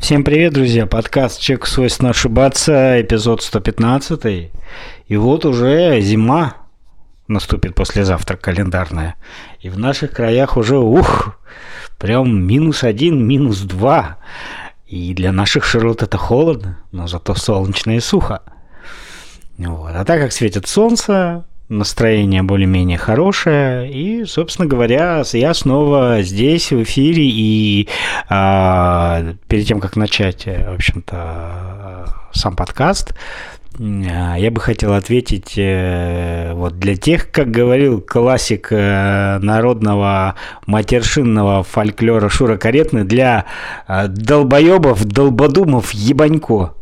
Всем привет, друзья! Подкаст «Человек свойственно ошибаться», эпизод 115. И вот уже зима наступит послезавтра календарная. И в наших краях уже, ух, прям минус один, минус два. И для наших широт это холодно, но зато солнечно и сухо. Вот. А так как светит солнце, настроение более-менее хорошее. И, собственно говоря, я снова здесь, в эфире. И а, перед тем, как начать, в общем-то, сам подкаст, я бы хотел ответить э, вот для тех, как говорил классик э, народного матершинного фольклора Шура Каретный, для э, долбоебов, долбодумов, ебанько.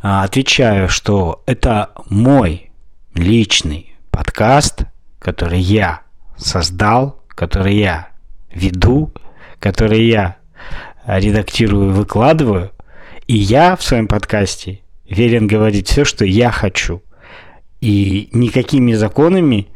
Отвечаю, что это мой личный подкаст, который я создал, который я веду, который я редактирую, выкладываю, и я в своем подкасте верен говорить все, что я хочу. И никакими законами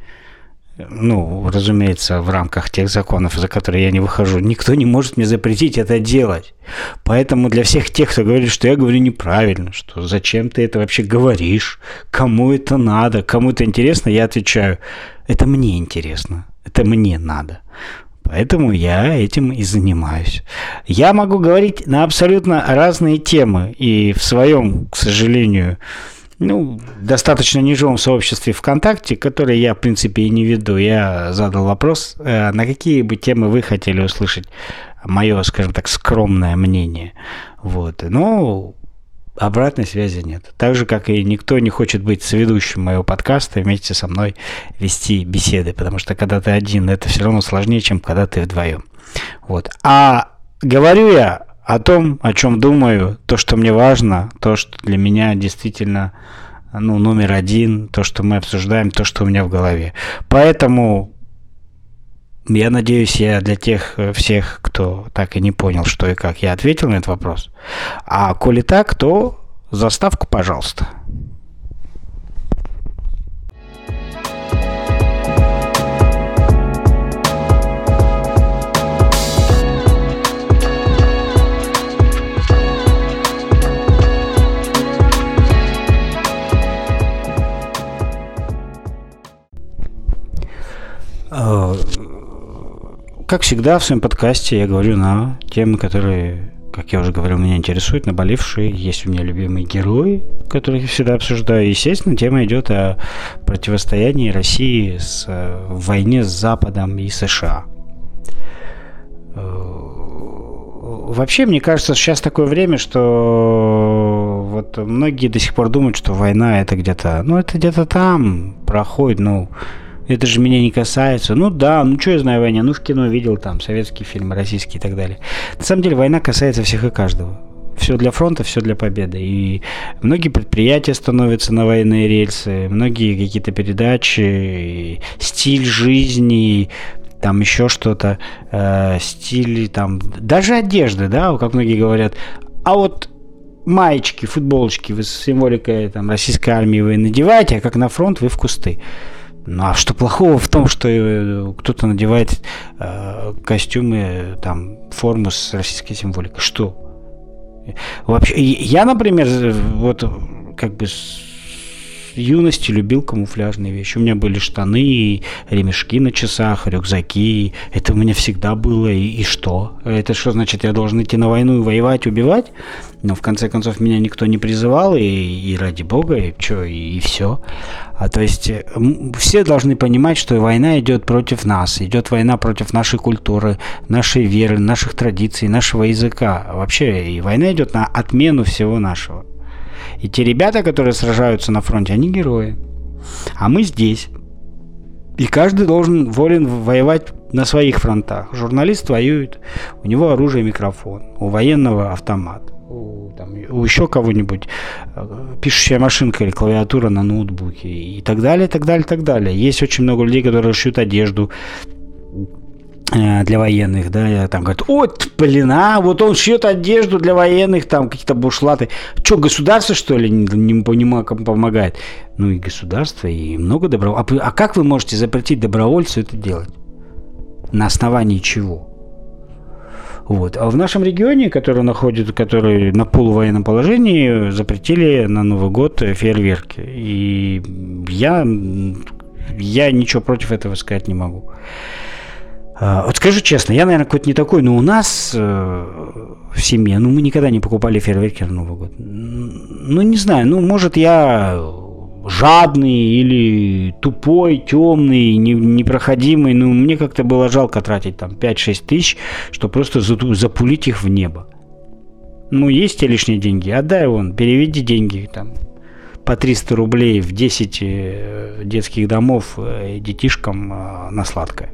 ну, разумеется, в рамках тех законов, за которые я не выхожу, никто не может мне запретить это делать. Поэтому для всех тех, кто говорит, что я говорю неправильно, что зачем ты это вообще говоришь, кому это надо, кому это интересно, я отвечаю, это мне интересно, это мне надо. Поэтому я этим и занимаюсь. Я могу говорить на абсолютно разные темы. И в своем, к сожалению, ну, достаточно неживом сообществе ВКонтакте, которое я, в принципе, и не веду, я задал вопрос, э, на какие бы темы вы хотели услышать мое, скажем так, скромное мнение. Вот. Но обратной связи нет. Так же, как и никто не хочет быть соведущим моего подкаста вместе со мной вести беседы, потому что когда ты один, это все равно сложнее, чем когда ты вдвоем. Вот. А говорю я о том, о чем думаю, то, что мне важно, то, что для меня действительно ну, номер один, то, что мы обсуждаем, то, что у меня в голове. Поэтому я надеюсь, я для тех э, всех, кто так и не понял, что и как, я ответил на этот вопрос. А коли так, то заставку, пожалуйста. Как всегда в своем подкасте я говорю на темы, которые, как я уже говорил, меня интересуют, наболевшие. Есть у меня любимые герои, которых я всегда обсуждаю. Естественно, тема идет о противостоянии России с, э, в войне с Западом и США. Э, вообще, мне кажется, сейчас такое время, что вот многие до сих пор думают, что война это где-то, ну, это где-то там проходит, ну, это же меня не касается. Ну да, ну что я знаю о войне? Ну в кино видел там советские фильмы, российские и так далее. На самом деле война касается всех и каждого. Все для фронта, все для победы. И многие предприятия становятся на военные рельсы, многие какие-то передачи, стиль жизни, там еще что-то, э, стиль, там, даже одежды, да, как многие говорят. А вот маечки, футболочки вы с символикой там, российской армии вы надеваете, а как на фронт вы в кусты. Ну а что плохого в том, что э, кто-то надевает э, костюмы, там, форму с российской символикой? Что? Вообще, я, например, вот как бы юности любил камуфляжные вещи. У меня были штаны, ремешки на часах, рюкзаки. Это у меня всегда было. И, и что? Это что значит, я должен идти на войну и воевать, убивать? Но в конце концов меня никто не призывал, и, и ради бога, и что, и, и все. А то есть все должны понимать, что война идет против нас, идет война против нашей культуры, нашей веры, наших традиций, нашего языка. Вообще, и война идет на отмену всего нашего. И те ребята, которые сражаются на фронте, они герои. А мы здесь. И каждый должен волен воевать на своих фронтах. Журналист воюет, у него оружие микрофон, у военного автомат, у, там, у еще кого-нибудь э, пишущая машинка или клавиатура на ноутбуке и так далее, так далее, так далее. Есть очень много людей, которые шьют одежду, для военных, да, там говорят, вот, блин, а, вот он шьет одежду для военных, там какие-то бушлаты. Что, государство, что ли, не, не кому помогает? Ну и государство, и много добровольцев. А, а как вы можете запретить добровольцу это делать? На основании чего? Вот. А в нашем регионе, который находится, который на полувоенном положении, запретили на Новый год фейерверки. И я, я ничего против этого сказать не могу. А, вот скажу честно, я, наверное, какой-то не такой, но у нас э, в семье, ну, мы никогда не покупали фейерверки на Новый год. Ну, не знаю, ну, может, я жадный или тупой, темный, не, непроходимый. Ну, мне как-то было жалко тратить там 5-6 тысяч, чтобы просто запулить их в небо. Ну, есть тебе лишние деньги, отдай вон, переведи деньги там по 300 рублей в 10 э, детских домов э, детишкам э, на сладкое.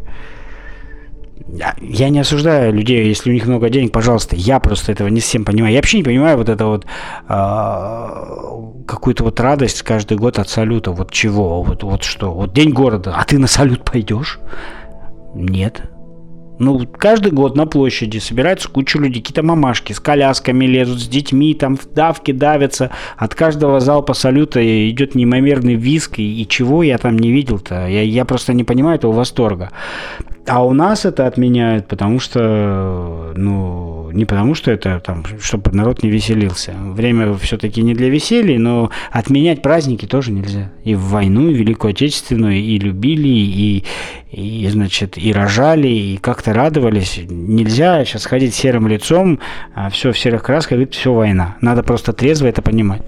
Я не осуждаю людей, если у них много денег, пожалуйста. Я просто этого не всем понимаю. Я вообще не понимаю вот это вот э, какую-то вот радость каждый год от салюта. Вот чего? Вот, вот что? Вот день города. А ты на салют пойдешь? Нет. Ну, каждый год на площади собирается куча людей, какие-то мамашки с колясками лезут, с детьми, там в давке давятся. От каждого залпа салюта идет неимоверный виск, и, и чего я там не видел-то? Я, я просто не понимаю этого восторга. А у нас это отменяют, потому что, ну, не потому что это там, чтобы народ не веселился. Время все-таки не для веселья, но отменять праздники тоже нельзя. И в войну, и Великую Отечественную, и любили, и, и значит, и рожали, и как-то радовались. Нельзя сейчас ходить серым лицом, а все в серых красках, говорит, все война. Надо просто трезво это понимать.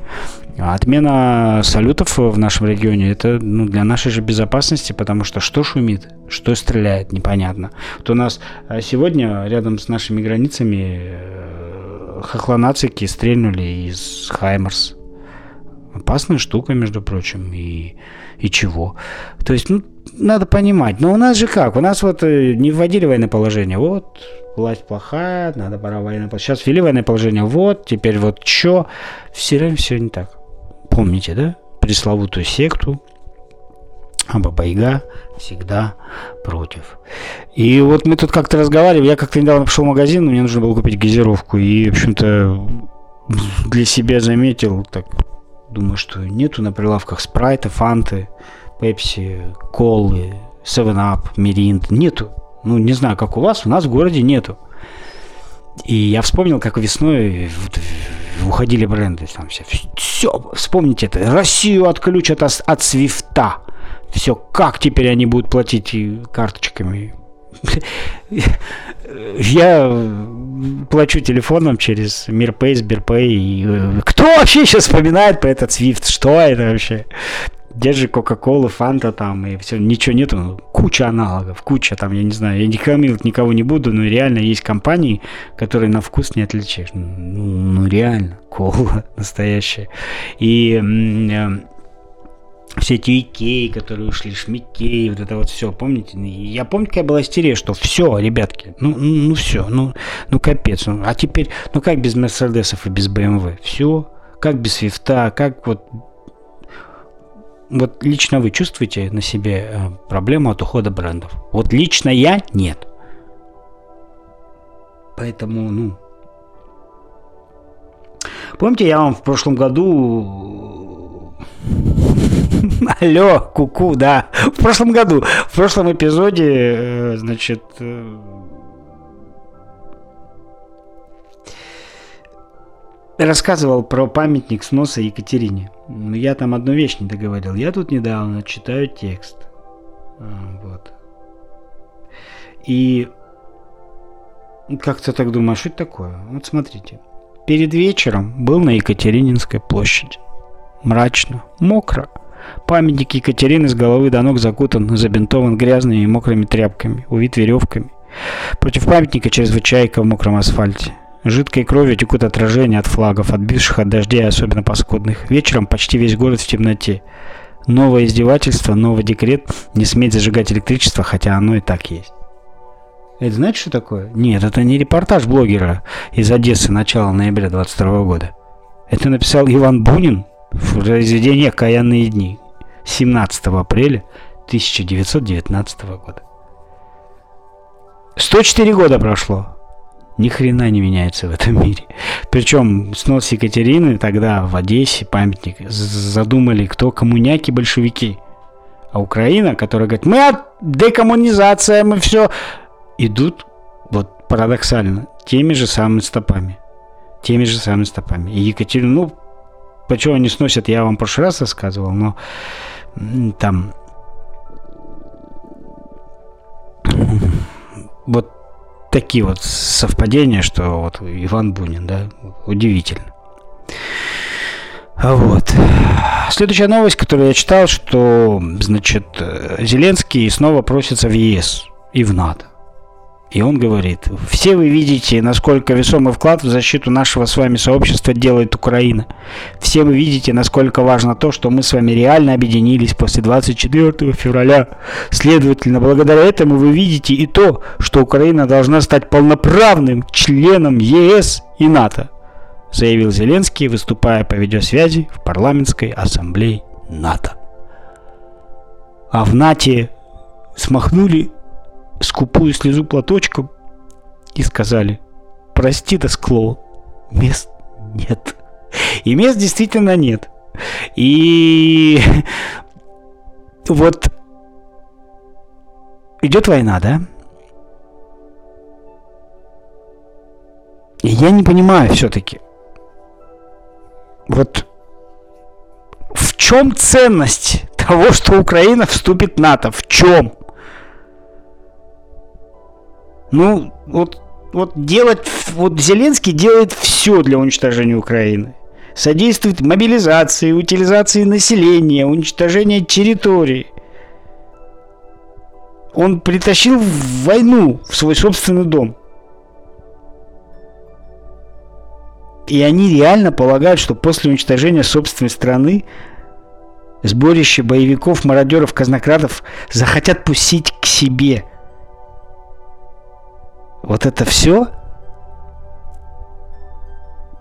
А отмена салютов в нашем регионе это ну, для нашей же безопасности, потому что что шумит, что стреляет, непонятно. Вот у нас а, сегодня рядом с нашими границами э, хохлонацики стрельнули из Хаймерс. Опасная штука, между прочим, и, и чего. То есть, ну, надо понимать. Но у нас же как? У нас вот э, не вводили военное положение. Вот, власть плохая, надо пора военное положение. Сейчас ввели военное положение. Вот, теперь вот что. Все равно все не так. Помните, да? Пресловутую секту, а всегда против. И вот мы тут как-то разговаривали, я как-то недавно пошел в магазин, мне нужно было купить газировку, и, в общем-то, для себя заметил, так, думаю, что нету на прилавках спрайта, фанты, пепси, колы, 7-Up, Миринд, нету. Ну, не знаю, как у вас, у нас в городе нету. И я вспомнил, как весной уходили бренды, там все, все, вспомните это, Россию отключат от, от свифта. Все, как теперь они будут платить карточками? Я плачу телефоном через Мирпэй, Сберпэй. Э, кто вообще сейчас вспоминает про этот Свифт? Что это вообще? Держи Кока-Колу, Фанта там, и все, ничего нету. Куча аналогов, куча там, я не знаю, я не никого не буду, но реально есть компании, которые на вкус не отличишь. Ну, ну реально, кола настоящая. И э, все эти Икеи, которые ушли, Шмикеи, вот это вот все, помните? Я помню, какая была истерия, что все, ребятки, ну, ну все, ну, ну капец. Ну, а теперь, ну как без Мерседесов и без БМВ? Все, как без Свифта, как вот вот лично вы чувствуете на себе э, проблему от ухода брендов? Вот лично я нет. Поэтому, ну... Помните, я вам в прошлом году... Алло, куку, да. В прошлом году, в прошлом эпизоде, э, значит, рассказывал про памятник сноса Екатерине. Но я там одну вещь не договорил. Я тут недавно читаю текст. А, вот. И как-то так думаю, а что это такое? Вот смотрите. Перед вечером был на Екатерининской площади. Мрачно, мокро. Памятник Екатерины с головы до ног закутан, забинтован грязными и мокрыми тряпками, увит веревками. Против памятника чрезвычайка в мокром асфальте. Жидкой кровью текут отражения от флагов, отбивших от дождей, особенно паскудных. Вечером почти весь город в темноте. Новое издевательство, новый декрет не сметь зажигать электричество, хотя оно и так есть. Это знаете, что такое? Нет, это не репортаж блогера из Одессы начала ноября 22 года. Это написал Иван Бунин в произведении «Каянные дни» 17 апреля 1919 года. 104 года прошло ни хрена не меняется в этом мире. Причем снос Екатерины тогда в Одессе памятник задумали кто коммуняки большевики. А Украина, которая говорит, мы от декоммунизация, мы все идут вот парадоксально, теми же самыми стопами. Теми же самыми стопами. И Екатерина, ну, почему они сносят, я вам в прошлый раз рассказывал, но там вот такие вот совпадения, что вот Иван Бунин, да, удивительно. Вот. Следующая новость, которую я читал, что, значит, Зеленский снова просится в ЕС и в НАТО. И он говорит, все вы видите, насколько весомый вклад в защиту нашего с вами сообщества делает Украина. Все вы видите, насколько важно то, что мы с вами реально объединились после 24 февраля. Следовательно, благодаря этому вы видите и то, что Украина должна стать полноправным членом ЕС и НАТО, заявил Зеленский, выступая по видеосвязи в парламентской ассамблее НАТО. А в НАТО смахнули скупую слезу платочком и сказали, прости, Досклоун, мест нет. И мест действительно нет. И вот идет война, да? И я не понимаю все-таки. Вот в чем ценность того, что Украина вступит в НАТО? В чем? Ну, вот, вот делать, вот Зеленский делает все для уничтожения Украины. Содействует мобилизации, утилизации населения, уничтожению территории. Он притащил войну в свой собственный дом. И они реально полагают, что после уничтожения собственной страны сборище боевиков, мародеров, казнократов захотят пустить к себе – вот это все?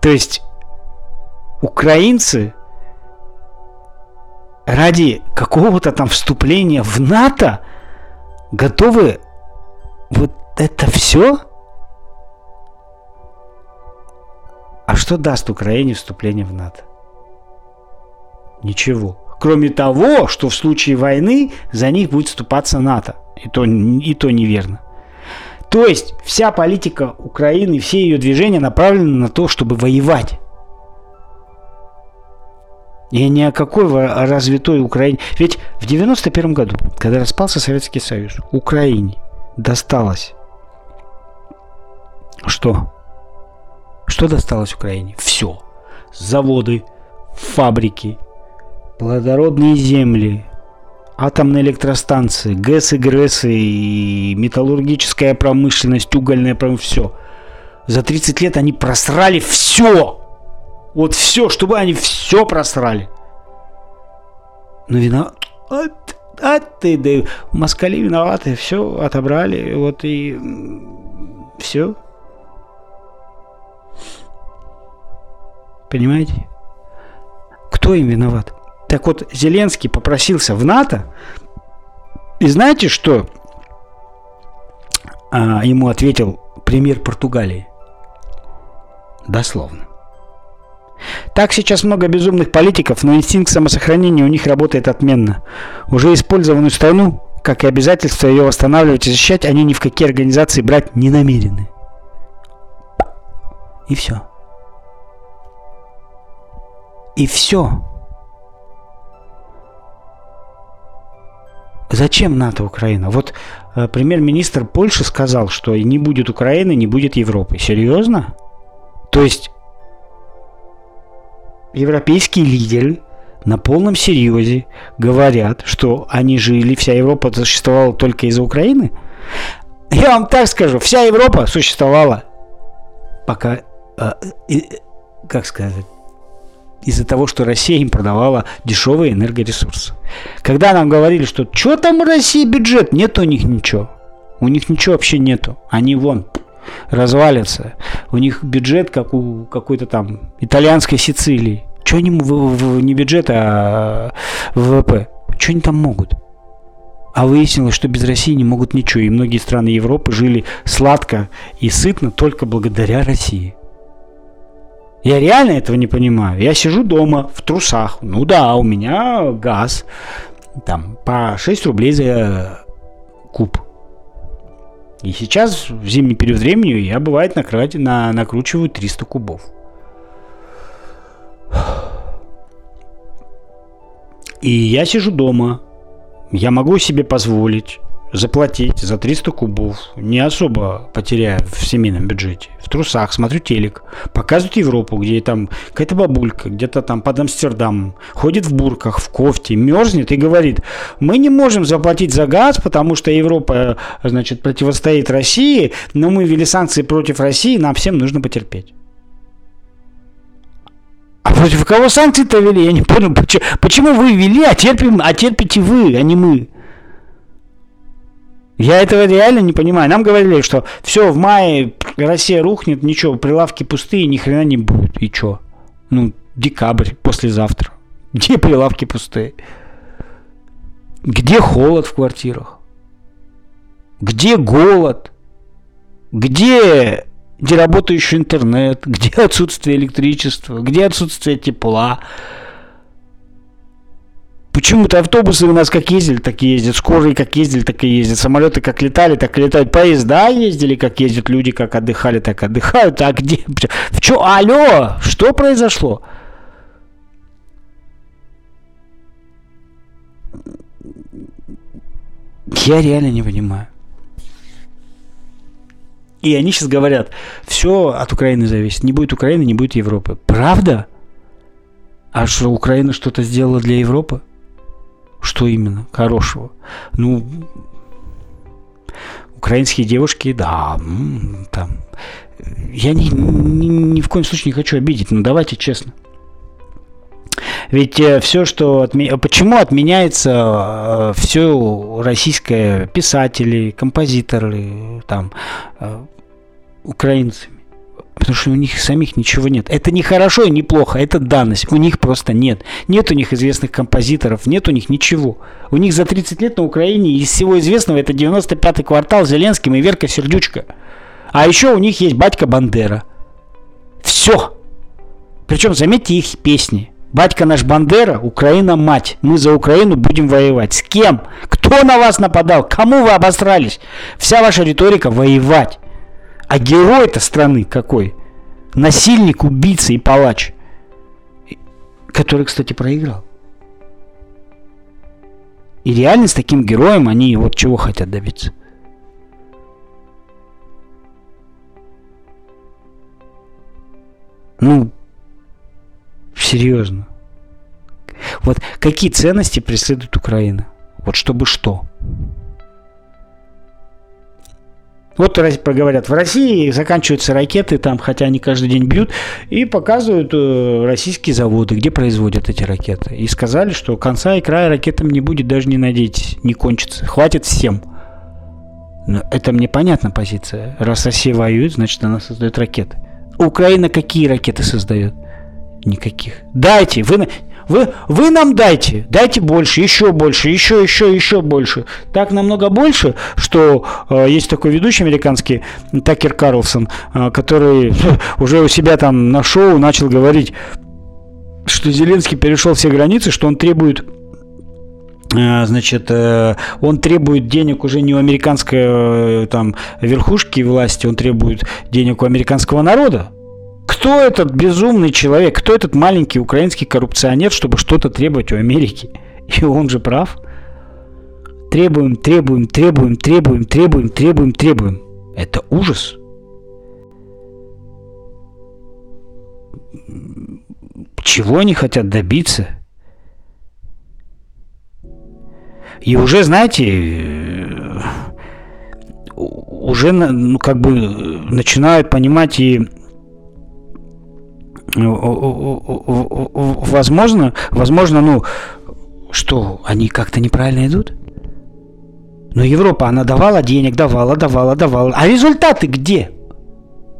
То есть украинцы ради какого-то там вступления в НАТО готовы вот это все? А что даст Украине вступление в НАТО? Ничего. Кроме того, что в случае войны за них будет вступаться НАТО. И то, и то неверно. То есть вся политика Украины, все ее движения направлены на то, чтобы воевать. И ни о какой развитой Украине. Ведь в 91 году, когда распался Советский Союз, Украине досталось что? Что досталось Украине? Все. Заводы, фабрики, плодородные земли, атомные электростанции, ГЭС и ГРЭС, и металлургическая промышленность, угольная промышленность, все. За 30 лет они просрали все. Вот все, чтобы они все просрали. Но виноват... От, от ты, да, москали виноваты, все отобрали, вот и все. Понимаете? Кто им виноват? Так вот, Зеленский попросился в НАТО, и знаете, что а, ему ответил премьер Португалии? Дословно. Так сейчас много безумных политиков, но инстинкт самосохранения у них работает отменно. Уже использованную страну, как и обязательство ее восстанавливать и защищать, они ни в какие организации брать не намерены. И все. И все. Зачем НАТО Украина? Вот э, премьер-министр Польши сказал, что не будет Украины, не будет Европы. Серьезно? То есть европейские лидеры на полном серьезе говорят, что они жили, вся Европа существовала только из-за Украины? Я вам так скажу, вся Европа существовала пока, э, э, как сказать, из-за того, что Россия им продавала дешевые энергоресурсы. Когда нам говорили, что что там у России бюджет, нет у них ничего. У них ничего вообще нету. Они вон развалятся. У них бюджет, как у какой-то там итальянской Сицилии. Что они не бюджет, а ВВП? Что они там могут? А выяснилось, что без России не могут ничего. И многие страны Европы жили сладко и сытно только благодаря России. Я реально этого не понимаю. Я сижу дома в трусах. Ну да, у меня газ. Там по 6 рублей за куб. И сейчас, в зимний период времени, я бывает накрати, на, накручиваю 300 кубов. И я сижу дома. Я могу себе позволить заплатить за 300 кубов, не особо потеряя в семейном бюджете. В трусах смотрю телек, показывают Европу, где там какая-то бабулька, где-то там под Амстердамом, ходит в бурках, в кофте, мерзнет и говорит, мы не можем заплатить за газ, потому что Европа, значит, противостоит России, но мы ввели санкции против России, нам всем нужно потерпеть. А против кого санкции-то ввели? Я не понял, почему, почему вы ввели, а, терпим, а терпите вы, а не мы. Я этого реально не понимаю. Нам говорили, что все, в мае Россия рухнет, ничего, прилавки пустые, ни хрена не будет. И что? Ну, декабрь, послезавтра. Где прилавки пустые? Где холод в квартирах? Где голод? Где неработающий интернет? Где отсутствие электричества? Где отсутствие тепла? Почему-то автобусы у нас как ездили, так и ездят. Скорые как ездили, так и ездят. Самолеты как летали, так и летают. Поезда ездили, как ездят. Люди как отдыхали, так отдыхают. А где? В чё? Алло! Что произошло? Я реально не понимаю. И они сейчас говорят, все от Украины зависит. Не будет Украины, не будет Европы. Правда? А что, Украина что-то сделала для Европы? Что именно хорошего? Ну, украинские девушки, да, там. Я ни, ни, ни в коем случае не хочу обидеть, но давайте честно. Ведь э, все, что отме... почему отменяется э, все российское писатели, композиторы, там э, украинцы, Потому что у них самих ничего нет. Это не хорошо и не плохо, это данность. У них просто нет. Нет у них известных композиторов, нет у них ничего. У них за 30 лет на Украине из всего известного это 95-й квартал Зеленским и Верка Сердючка. А еще у них есть батька Бандера. Все. Причем, заметьте их песни. Батька наш Бандера, Украина мать. Мы за Украину будем воевать. С кем? Кто на вас нападал? Кому вы обосрались? Вся ваша риторика воевать. А герой этой страны какой? Насильник, убийца и палач. Который, кстати, проиграл. И реально с таким героем они вот чего хотят добиться. Ну, серьезно. Вот какие ценности преследует Украина? Вот чтобы что? Вот говорят, в России заканчиваются ракеты, там, хотя они каждый день бьют, и показывают э, российские заводы, где производят эти ракеты. И сказали, что конца и края ракетам не будет, даже не надейтесь, не кончится. Хватит всем. Но это мне понятна позиция. Раз Россия воюет, значит она создает ракеты. Украина какие ракеты создает? Никаких. Дайте, вы вы, вы нам дайте, дайте больше, еще больше, еще, еще, еще больше. Так намного больше, что э, есть такой ведущий американский, Такер Карлсон, э, который уже у себя там на шоу начал говорить, что Зеленский перешел все границы, что он требует э, значит, э, он требует денег уже не у американской там верхушки власти, он требует денег у американского народа. Кто этот безумный человек? Кто этот маленький украинский коррупционер, чтобы что-то требовать у Америки? И он же прав. Требуем, требуем, требуем, требуем, требуем, требуем, требуем. Это ужас. Чего они хотят добиться? И уже, знаете, уже ну, как бы начинают понимать и возможно, возможно, ну, что, они как-то неправильно идут? Но Европа, она давала денег, давала, давала, давала. А результаты где?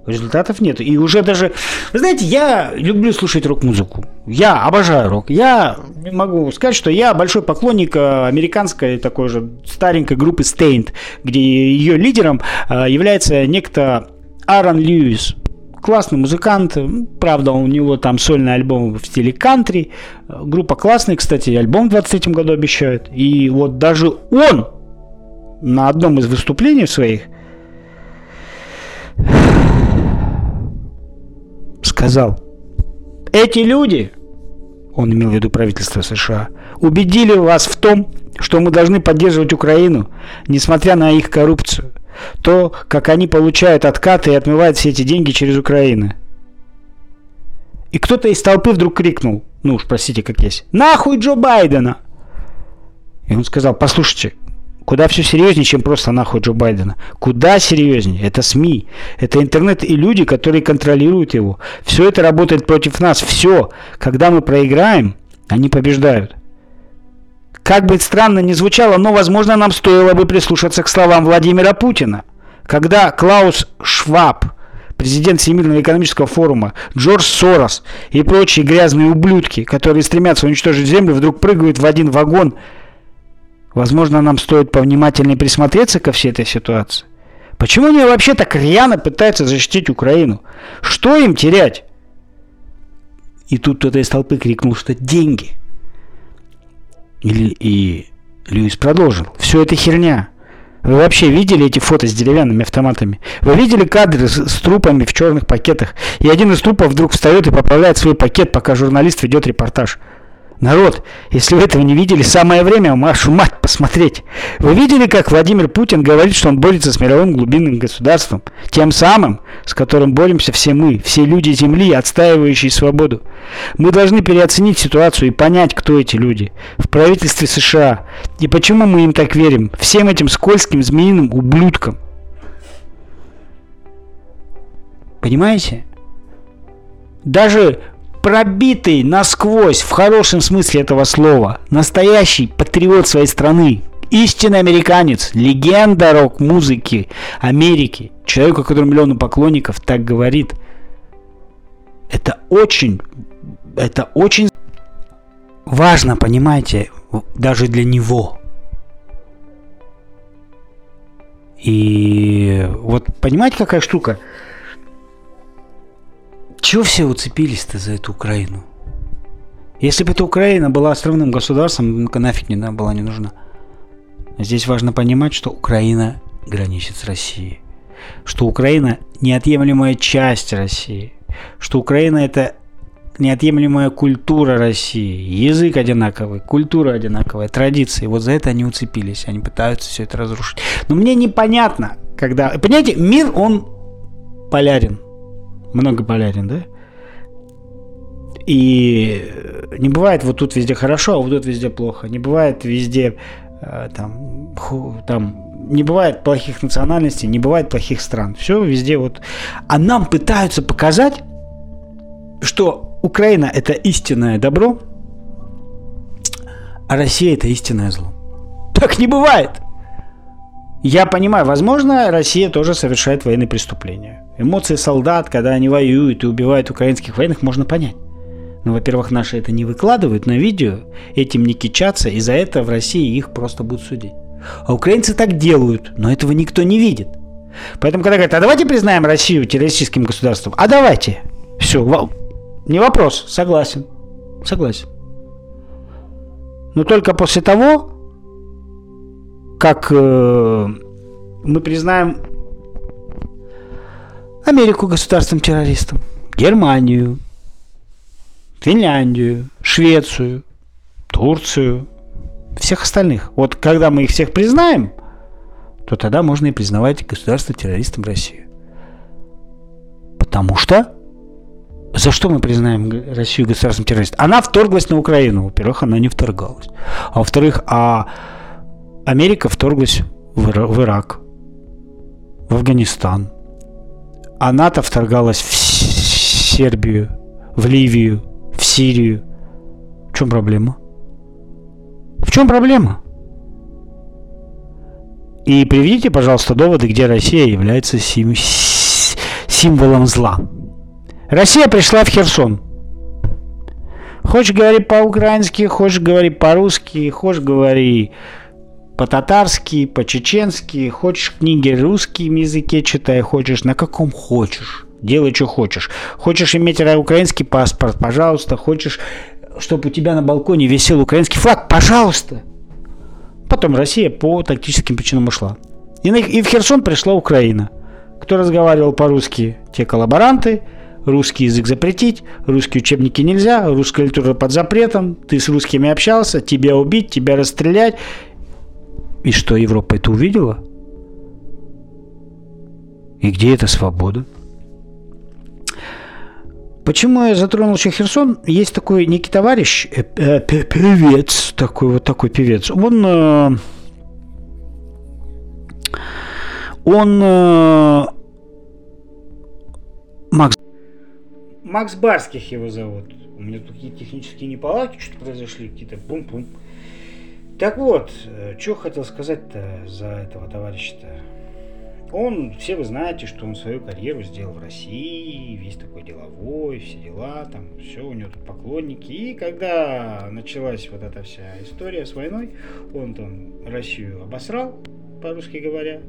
Результатов нет. И уже даже... Вы знаете, я люблю слушать рок-музыку. Я обожаю рок. Я могу сказать, что я большой поклонник э, американской такой же старенькой группы Stained, где ее лидером э, является некто Аарон Льюис классный музыкант, правда, у него там сольный альбом в стиле кантри, группа классная, кстати, альбом в 23 году обещают, и вот даже он на одном из выступлений своих сказал, эти люди, он имел в виду правительство США, убедили вас в том, что мы должны поддерживать Украину, несмотря на их коррупцию. То, как они получают откаты и отмывают все эти деньги через Украину. И кто-то из толпы вдруг крикнул, ну уж простите, как есть, «Нахуй Джо Байдена!» И он сказал, послушайте, куда все серьезнее, чем просто нахуй Джо Байдена. Куда серьезнее. Это СМИ, это интернет и люди, которые контролируют его. Все это работает против нас. Все. Когда мы проиграем, они побеждают. Как бы странно ни звучало, но, возможно, нам стоило бы прислушаться к словам Владимира Путина. Когда Клаус Шваб, президент Всемирного экономического форума, Джордж Сорос и прочие грязные ублюдки, которые стремятся уничтожить Землю, вдруг прыгают в один вагон – Возможно, нам стоит повнимательнее присмотреться ко всей этой ситуации. Почему они вообще так рьяно пытаются защитить Украину? Что им терять? И тут кто-то из толпы крикнул, что деньги. Или, и Льюис продолжил. Все это херня. Вы вообще видели эти фото с деревянными автоматами? Вы видели кадры с, с трупами в черных пакетах? И один из трупов вдруг встает и поправляет свой пакет, пока журналист ведет репортаж. Народ, если вы этого не видели, самое время вашу мать посмотреть. Вы видели, как Владимир Путин говорит, что он борется с мировым глубинным государством? Тем самым, с которым боремся все мы, все люди Земли, отстаивающие свободу. Мы должны переоценить ситуацию и понять, кто эти люди. В правительстве США. И почему мы им так верим? Всем этим скользким змеиным ублюдкам. Понимаете? Даже пробитый насквозь, в хорошем смысле этого слова, настоящий патриот своей страны, истинный американец, легенда рок-музыки Америки, человек, у которого миллионы поклонников, так говорит. Это очень, это очень важно, понимаете, даже для него. И вот понимаете, какая штука? Чего все уцепились-то за эту Украину? Если бы эта Украина была островным государством, нафиг не была не нужна. Здесь важно понимать, что Украина граничит с Россией. Что Украина неотъемлемая часть России. Что Украина это неотъемлемая культура России. Язык одинаковый, культура одинаковая, традиции. Вот за это они уцепились. Они пытаются все это разрушить. Но мне непонятно, когда... Понимаете, мир, он полярен многополярен, да? И не бывает вот тут везде хорошо, а вот тут везде плохо. Не бывает везде э, там, ху, там не бывает плохих национальностей, не бывает плохих стран. Все везде вот. А нам пытаются показать, что Украина это истинное добро, а Россия это истинное зло. Так не бывает. Я понимаю, возможно, Россия тоже совершает военные преступления. Эмоции солдат, когда они воюют и убивают украинских военных, можно понять. Но, во-первых, наши это не выкладывают на видео, этим не кичатся, и за это в России их просто будут судить. А украинцы так делают, но этого никто не видит. Поэтому, когда говорят, а давайте признаем Россию террористическим государством, а давайте. Все, не вопрос, согласен. Согласен. Но только после того, как э, мы признаем Америку государством-террористом, Германию, Финляндию, Швецию, Турцию, всех остальных. Вот когда мы их всех признаем, то тогда можно и признавать государство-террористом Россию. Потому что за что мы признаем Россию государством террористом? Она вторглась на Украину. Во-первых, она не вторгалась. А во-вторых, а Америка вторглась в, Ирак, в Афганистан, а НАТО вторгалась в Сербию, в Ливию, в Сирию. В чем проблема? В чем проблема? И приведите, пожалуйста, доводы, где Россия является сим символом зла. Россия пришла в Херсон. Хочешь говори по-украински, хочешь говори по-русски, хочешь говори по-татарски, по-чеченски, хочешь книги русским языке читай, хочешь на каком хочешь. Делай, что хочешь. Хочешь иметь украинский паспорт, пожалуйста. Хочешь, чтобы у тебя на балконе висел украинский флаг, пожалуйста. Потом Россия по тактическим причинам ушла. И, на, и в Херсон пришла Украина, кто разговаривал по-русски, те коллаборанты, русский язык запретить, русские учебники нельзя, русская литература под запретом, ты с русскими общался, тебя убить, тебя расстрелять. И что, Европа это увидела? И где эта свобода? Почему я затронул еще Херсон? Есть такой некий товарищ, э, э, певец, такой вот такой певец. Он, э, он Макс, Макс Барских его зовут. У меня тут какие-то технические неполадки что-то произошли, какие-то бум-бум. Так вот, э, что хотел сказать-то за этого товарища-то? Он, все вы знаете, что он свою карьеру сделал в России, весь такой деловой, все дела, там, все, у него тут поклонники. И когда началась вот эта вся история с войной, он там Россию обосрал, по-русски говоря,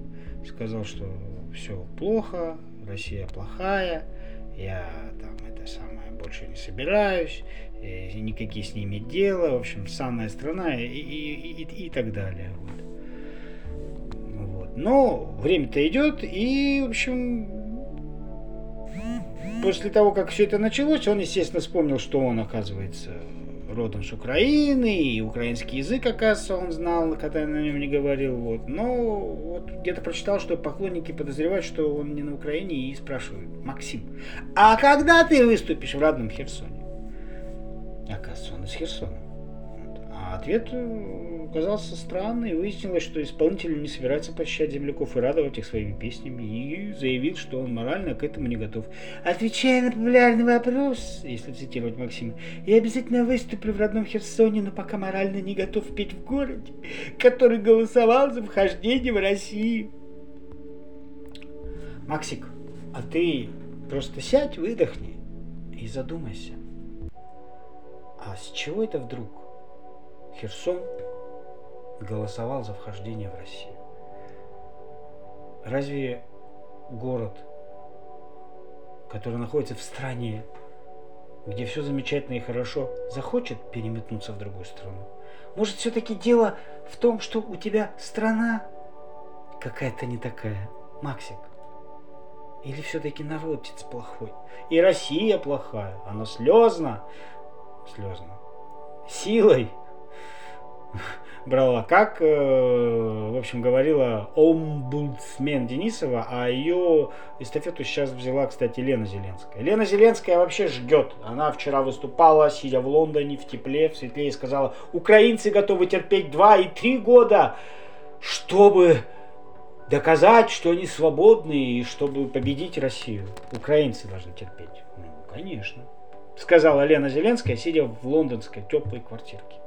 сказал, что все плохо, Россия плохая, я там это самое больше не собираюсь, никакие с ними дела, в общем, самая страна и, и, и, и так далее. Вот. Но время-то идет, и, в общем, после того, как все это началось, он, естественно, вспомнил, что он, оказывается, родом с Украины, и украинский язык, оказывается, он знал, когда я на нем не говорил. Вот. Но вот где-то прочитал, что поклонники подозревают, что он не на Украине, и спрашивают, Максим, а когда ты выступишь в родном Херсоне? Оказывается, он из Херсона. А ответ э, оказался странный. Выяснилось, что исполнитель не собирается посещать земляков и радовать их своими песнями. И заявил, что он морально к этому не готов. Отвечая на популярный вопрос, если цитировать Максима, я обязательно выступлю в родном Херсоне, но пока морально не готов петь в городе, который голосовал за вхождение в Россию. Максик, а ты просто сядь, выдохни и задумайся. А с чего это вдруг? Херсон голосовал за вхождение в Россию. Разве город, который находится в стране, где все замечательно и хорошо, захочет переметнуться в другую страну? Может, все-таки дело в том, что у тебя страна какая-то не такая, Максик? Или все-таки народец плохой? И Россия плохая, она слезно, слезно, силой брала, как, э, в общем, говорила омбудсмен Денисова, а ее эстафету сейчас взяла, кстати, Лена Зеленская. Лена Зеленская вообще ждет. Она вчера выступала, сидя в Лондоне, в тепле, в светле, и сказала, украинцы готовы терпеть два и три года, чтобы доказать, что они свободны и чтобы победить Россию. Украинцы должны терпеть. Ну, конечно. Сказала Лена Зеленская, сидя в лондонской теплой квартирке.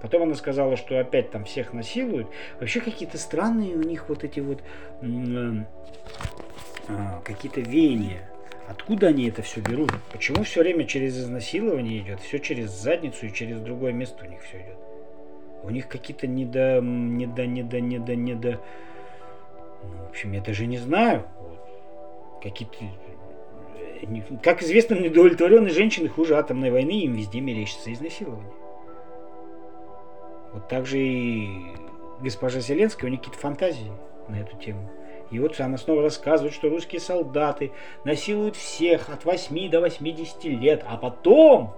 Потом она сказала, что опять там всех насилуют. Вообще какие-то странные у них вот эти вот э, какие-то веяния. Откуда они это все берут? Почему все время через изнасилование идет? Все через задницу и через другое место у них все идет. У них какие-то недо, недо, недо, недо, недо... Ну, в общем, я даже не знаю. Вот. Какие-то как известно, недовлетворенные женщины хуже атомной войны, им везде мерещится изнасилование. Вот так же и госпожа Зеленская, у нее какие-то фантазии на эту тему. И вот она снова рассказывает, что русские солдаты насилуют всех от 8 до 80 лет, а потом,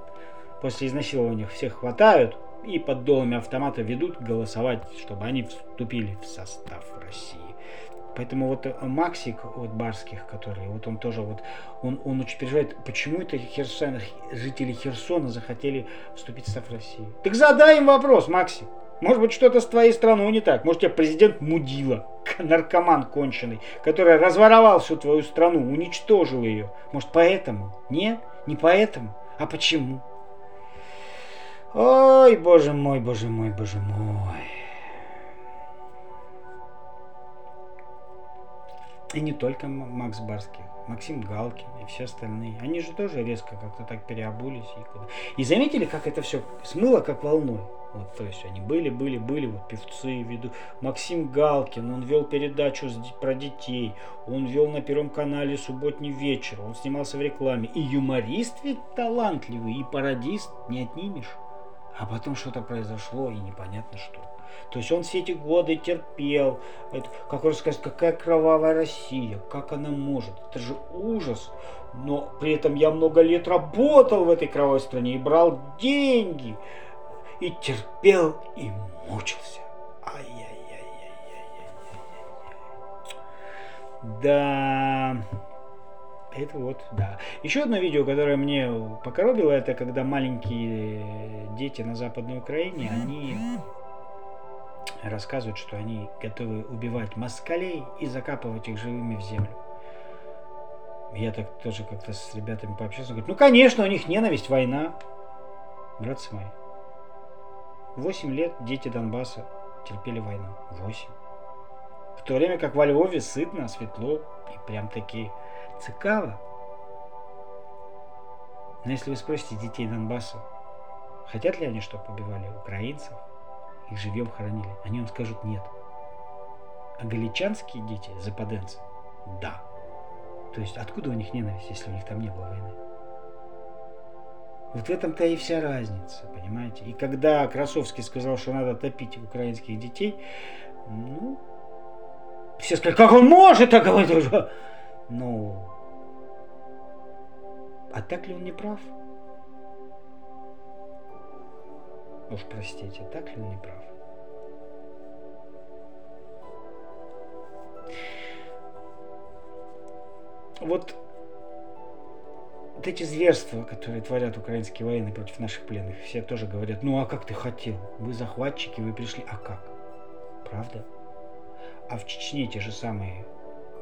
после изнасилования, всех хватают и под долами автомата ведут голосовать, чтобы они вступили в состав России. Поэтому вот э, Максик вот Барских, который, вот он тоже вот, он, он очень переживает, почему это Херсон, жители Херсона захотели вступить в состав России. Так задай им вопрос, Максик. Может быть, что-то с твоей страной не так. Может, тебя президент мудила, наркоман конченый, который разворовал всю твою страну, уничтожил ее. Может, поэтому? Нет, не поэтому. А почему? Ой, боже мой, боже мой, боже мой. И не только Макс Барский, Максим Галкин и все остальные. Они же тоже резко как-то так переобулись. И, куда. и заметили, как это все смыло, как волной. Вот, то есть они были, были, были, вот певцы, веду. Максим Галкин, он вел передачу про детей, он вел на Первом канале субботний вечер, он снимался в рекламе. И юморист ведь талантливый, и пародист не отнимешь. А потом что-то произошло, и непонятно что. То есть он все эти годы терпел. Это, как он сказать, какая кровавая Россия, как она может. Это же ужас. Но при этом я много лет работал в этой кровавой стране и брал деньги. И терпел, и мучился. Ай-яй-яй-яй-яй-яй. Да... Это вот, да. Еще одно видео, которое мне покоробило, это когда маленькие дети на Западной Украине, они рассказывают, что они готовы убивать москалей и закапывать их живыми в землю. Я так тоже как-то с ребятами пообщался. Говорю, ну, конечно, у них ненависть, война. Братцы мои, восемь лет дети Донбасса терпели войну. Восемь. В то время как во Львове сытно, светло и прям такие Цикаво. Но если вы спросите детей Донбасса, хотят ли они, чтобы побивали украинцев, их живьем хоронили, они вам скажут нет. А галичанские дети, западенцы, да. То есть откуда у них ненависть, если у них там не было войны? Вот в этом-то и вся разница, понимаете? И когда Красовский сказал, что надо топить украинских детей, ну, все сказали, как он может так говорить? Ну, а так ли он не прав? Уж простите, так ли он не прав? Вот, вот эти зверства, которые творят украинские военные против наших пленных, все тоже говорят, ну а как ты хотел? Вы захватчики, вы пришли, а как? Правда? А в Чечне те же самые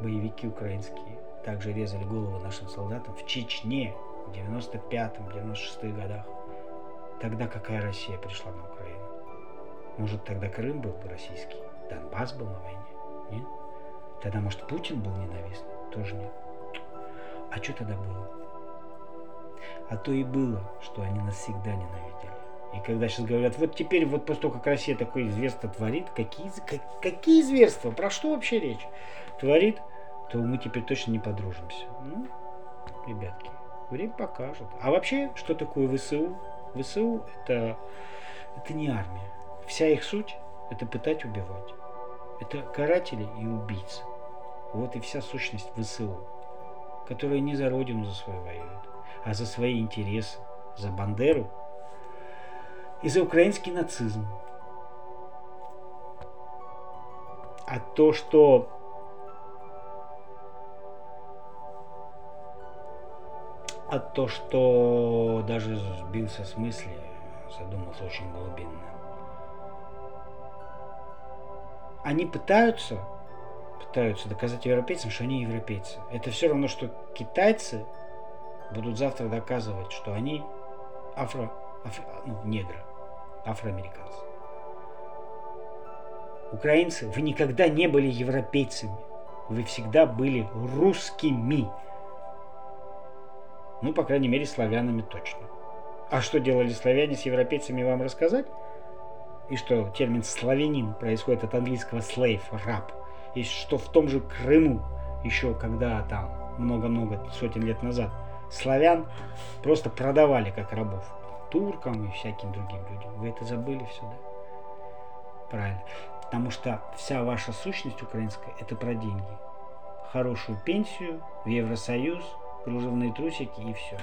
боевики украинские также резали головы нашим солдатам в Чечне в 95-96 годах. Тогда какая Россия пришла на Украину? Может, тогда Крым был бы российский? Донбасс был на войне? Нет? Тогда, может, Путин был ненавистный? Тоже нет. А что тогда было? А то и было, что они нас всегда ненавидели. И когда сейчас говорят, вот теперь, вот после того, как Россия такое зверство творит, какие, как, какие зверства, про что вообще речь? Творит, то мы теперь точно не подружимся. Ну, ребятки, время покажет. А вообще, что такое ВСУ? ВСУ это, это не армия. Вся их суть это пытать, убивать. Это каратели и убийцы. Вот и вся сущность ВСУ, которые не за родину за свою воюют, а за свои интересы, за Бандеру и за украинский нацизм. А то, что А то, что даже сбился с мысли, задумался очень глубинно. Они пытаются, пытаются доказать европейцам, что они европейцы. Это все равно, что китайцы будут завтра доказывать, что они афро, афро ну, негры, афроамериканцы. Украинцы, вы никогда не были европейцами. Вы всегда были русскими. Ну, по крайней мере, славянами точно. А что делали славяне с европейцами, вам рассказать? И что термин «славянин» происходит от английского slave, раб. И что в том же Крыму, еще когда там много-много сотен лет назад, славян просто продавали как рабов туркам и всяким другим людям. Вы это забыли все, да? Правильно. Потому что вся ваша сущность украинская – это про деньги. Хорошую пенсию, в Евросоюз – кружевные трусики и все.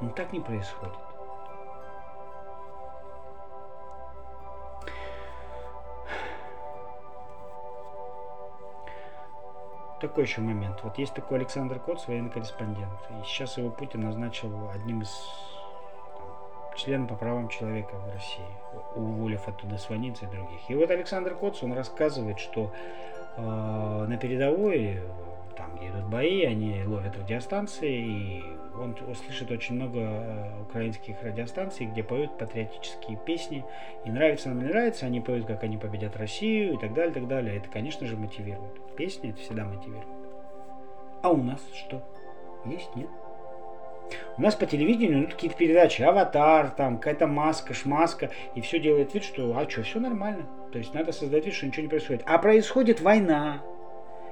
Но так не происходит. Такой еще момент. Вот есть такой Александр Коц, военный корреспондент. И сейчас его Путин назначил одним из членов по правам человека в России, уволив оттуда Сванидзе и других. И вот Александр Коц, он рассказывает, что э, на передовой там, идут бои, они ловят радиостанции, и он услышит очень много э, украинских радиостанций, где поют патриотические песни, и нравится нам не нравится, они поют, как они победят Россию, и так далее, так далее. Это, конечно же, мотивирует. Песни это всегда мотивирует. А у нас что? Есть, нет? У нас по телевидению ну, какие-то передачи, аватар, там какая-то маска, шмаска, и все делает вид, что а что, все нормально. То есть надо создать вид, что ничего не происходит. А происходит война,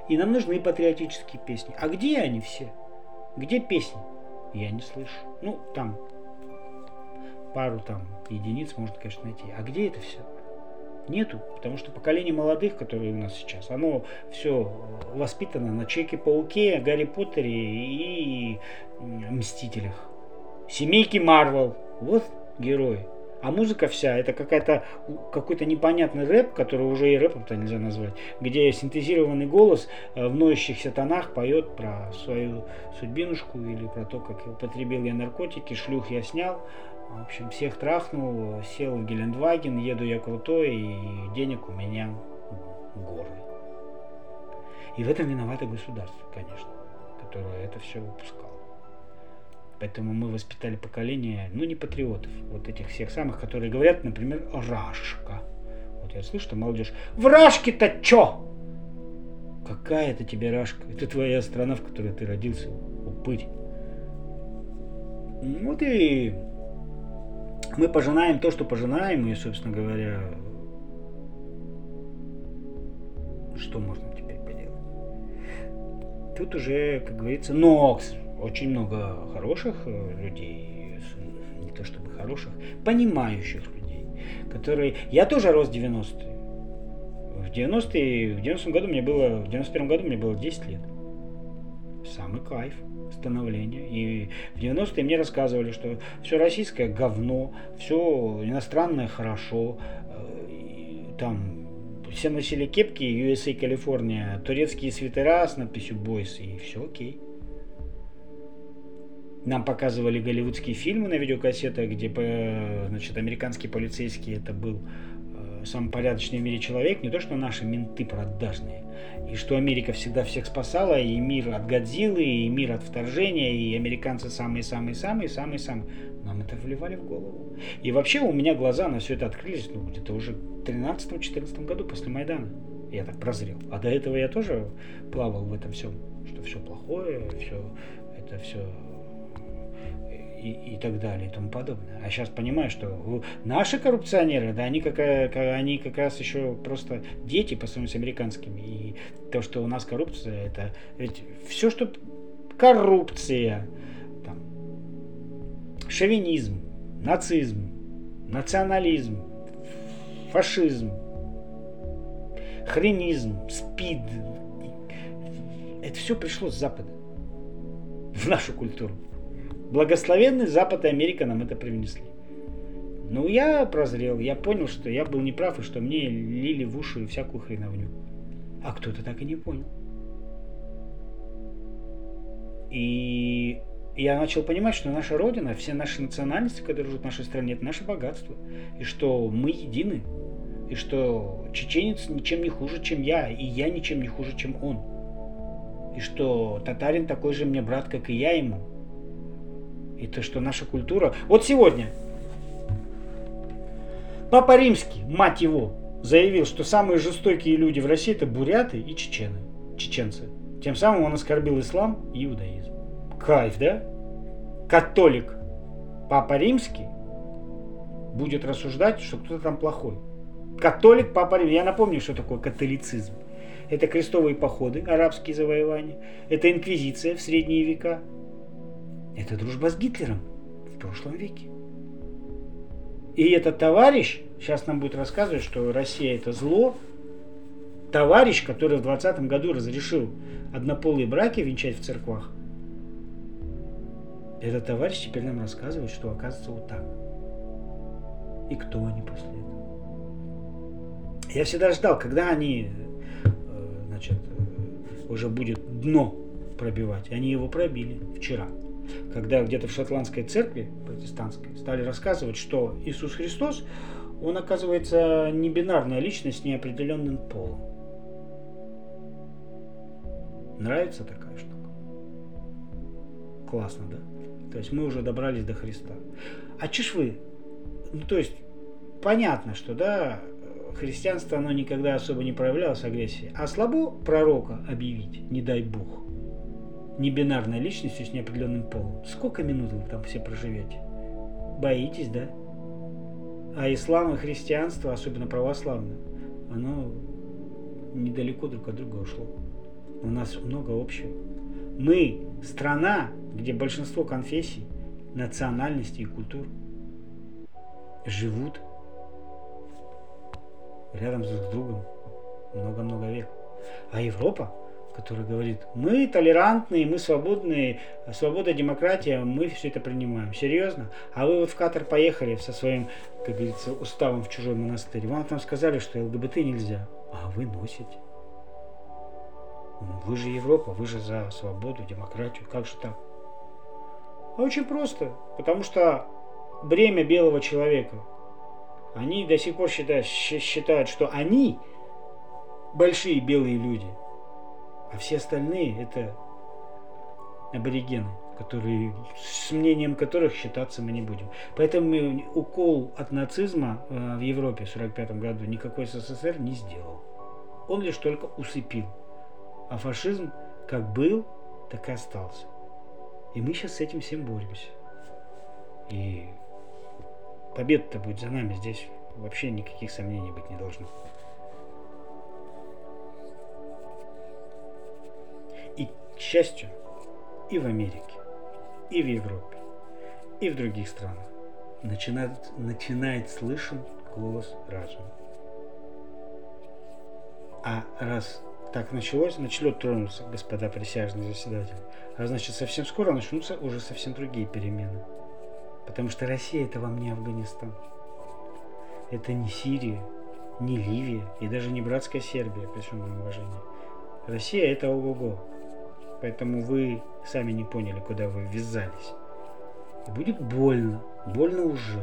и нам нужны патриотические песни. А где они все? Где песни? Я не слышу. Ну, там пару там единиц можно, конечно, найти. А где это все? Нету, потому что поколение молодых, которые у нас сейчас, оно все воспитано на Чеке-пауке, Гарри Поттере и Мстителях. Семейки Марвел. Вот герои. А музыка вся, это какая-то какой-то непонятный рэп, который уже и рэпом-то нельзя назвать, где синтезированный голос в ноющихся тонах поет про свою судьбинушку или про то, как употребил я наркотики, шлюх я снял, в общем, всех трахнул, сел в Гелендваген, еду я крутой, и денег у меня горы. И в этом виновато государство, конечно, которое это все выпускало. Поэтому мы воспитали поколение, ну, не патриотов, вот этих всех самых, которые говорят, например, «рашка». Вот я слышу, что молодежь «В Рашке-то чё?» Какая это тебе Рашка? Это твоя страна, в которой ты родился, упырь. Вот и мы пожинаем то, что пожинаем, и, собственно говоря, что можно теперь поделать? Тут уже, как говорится, нокс. Очень много хороших э, людей, не то чтобы хороших, понимающих людей, которые... Я тоже рос 90-е. В 90-е, в 90 году мне было, в 91 году мне было 10 лет. Самый кайф становления. И в 90-е мне рассказывали, что все российское говно, все иностранное хорошо, э, там все носили кепки USA Калифорния, турецкие свитера с надписью Boys, и все окей. Нам показывали голливудские фильмы на видеокассетах, где значит, американский полицейский это был самый порядочный в мире человек, не то что наши менты продажные, и что Америка всегда всех спасала, и мир от Годзиллы, и мир от вторжения, и американцы самые-самые-самые, самые-самые. Нам это вливали в голову. И вообще у меня глаза на все это открылись, ну, где-то уже в 13-14 году после Майдана. Я так прозрел. А до этого я тоже плавал в этом всем, что все плохое, все это все и, и так далее и тому подобное. А сейчас понимаю, что наши коррупционеры, да, они как, они как раз еще просто дети по сравнению с американскими. И то, что у нас коррупция, это ведь все, что коррупция, там, шовинизм, нацизм, национализм, фашизм, хренизм, спид, это все пришло с Запада в нашу культуру. Благословенный Запад и Америка нам это принесли. Ну, я прозрел, я понял, что я был неправ, и что мне лили в уши всякую хреновню. А кто-то так и не понял. И я начал понимать, что наша Родина, все наши национальности, которые живут в нашей стране, это наше богатство. И что мы едины. И что чеченец ничем не хуже, чем я, и я ничем не хуже, чем он. И что татарин такой же мне брат, как и я ему. И то, что наша культура... Вот сегодня Папа Римский, мать его, заявил, что самые жестокие люди в России это буряты и чечены, чеченцы. Тем самым он оскорбил ислам и иудаизм. Кайф, да? Католик Папа Римский будет рассуждать, что кто-то там плохой. Католик Папа Римский. Я напомню, что такое католицизм. Это крестовые походы, арабские завоевания. Это инквизиция в средние века. Это дружба с Гитлером в прошлом веке. И этот товарищ, сейчас нам будет рассказывать, что Россия это зло, товарищ, который в 20 году разрешил однополые браки венчать в церквах, этот товарищ теперь нам рассказывает, что оказывается вот так. И кто они после этого. Я всегда ждал, когда они, э, значит, э, уже будет дно пробивать. Они его пробили вчера когда где-то в шотландской церкви протестантской стали рассказывать, что Иисус Христос, он оказывается не бинарная личность с неопределенным полом. Нравится такая штука? Классно, да? То есть мы уже добрались до Христа. А че ж вы? Ну, то есть, понятно, что, да, христианство, оно никогда особо не проявлялось агрессии. А слабо пророка объявить, не дай Бог небинарной личностью с неопределенным полом. Сколько минут вы там все проживете? Боитесь, да? А ислам и христианство, особенно православное, оно недалеко друг от друга ушло. У нас много общего. Мы страна, где большинство конфессий, национальностей и культур. живут рядом друг с другом много-много век. А Европа, которая говорит, мы толерантные, мы свободные, свобода, демократия, мы все это принимаем. Серьезно? А вы вот в Катар поехали со своим, как говорится, уставом в чужой монастырь. Вам там сказали, что ЛГБТ нельзя, а вы носите. Вы же Европа, вы же за свободу, демократию. Как же так? А очень просто. Потому что бремя белого человека. Они до сих пор считают, считают, что они большие белые люди. А все остальные это аборигены, которые, с мнением которых считаться мы не будем. Поэтому укол от нацизма э, в Европе в 1945 году никакой СССР не сделал. Он лишь только усыпил. А фашизм как был, так и остался. И мы сейчас с этим всем боремся. И победа-то будет за нами. Здесь вообще никаких сомнений быть не должно. К счастью, и в Америке, и в Европе, и в других странах начинает, начинает слышен голос разума. А раз так началось, началет тронулся, господа присяжные заседатели. А значит, совсем скоро начнутся уже совсем другие перемены. Потому что Россия это вам не Афганистан. Это не Сирия, не Ливия и даже не братская Сербия, при всем моем уважении. Россия это ого-го. Поэтому вы сами не поняли, куда вы ввязались. И будет больно, больно уже.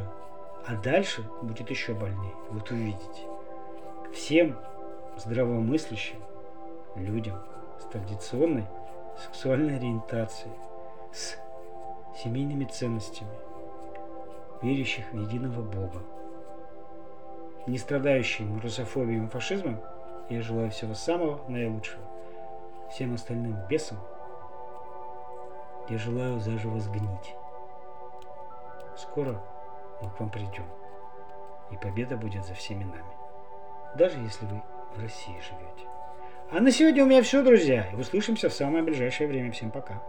А дальше будет еще больнее. Вот увидите. Всем здравомыслящим людям с традиционной сексуальной ориентацией, с семейными ценностями, верящих в единого Бога, не страдающим русофобией и фашизмом, я желаю всего самого наилучшего. Всем остальным бесам я желаю заживо сгнить. Скоро мы к вам придем, и победа будет за всеми нами, даже если вы в России живете. А на сегодня у меня все, друзья. Услышимся в самое ближайшее время. Всем пока.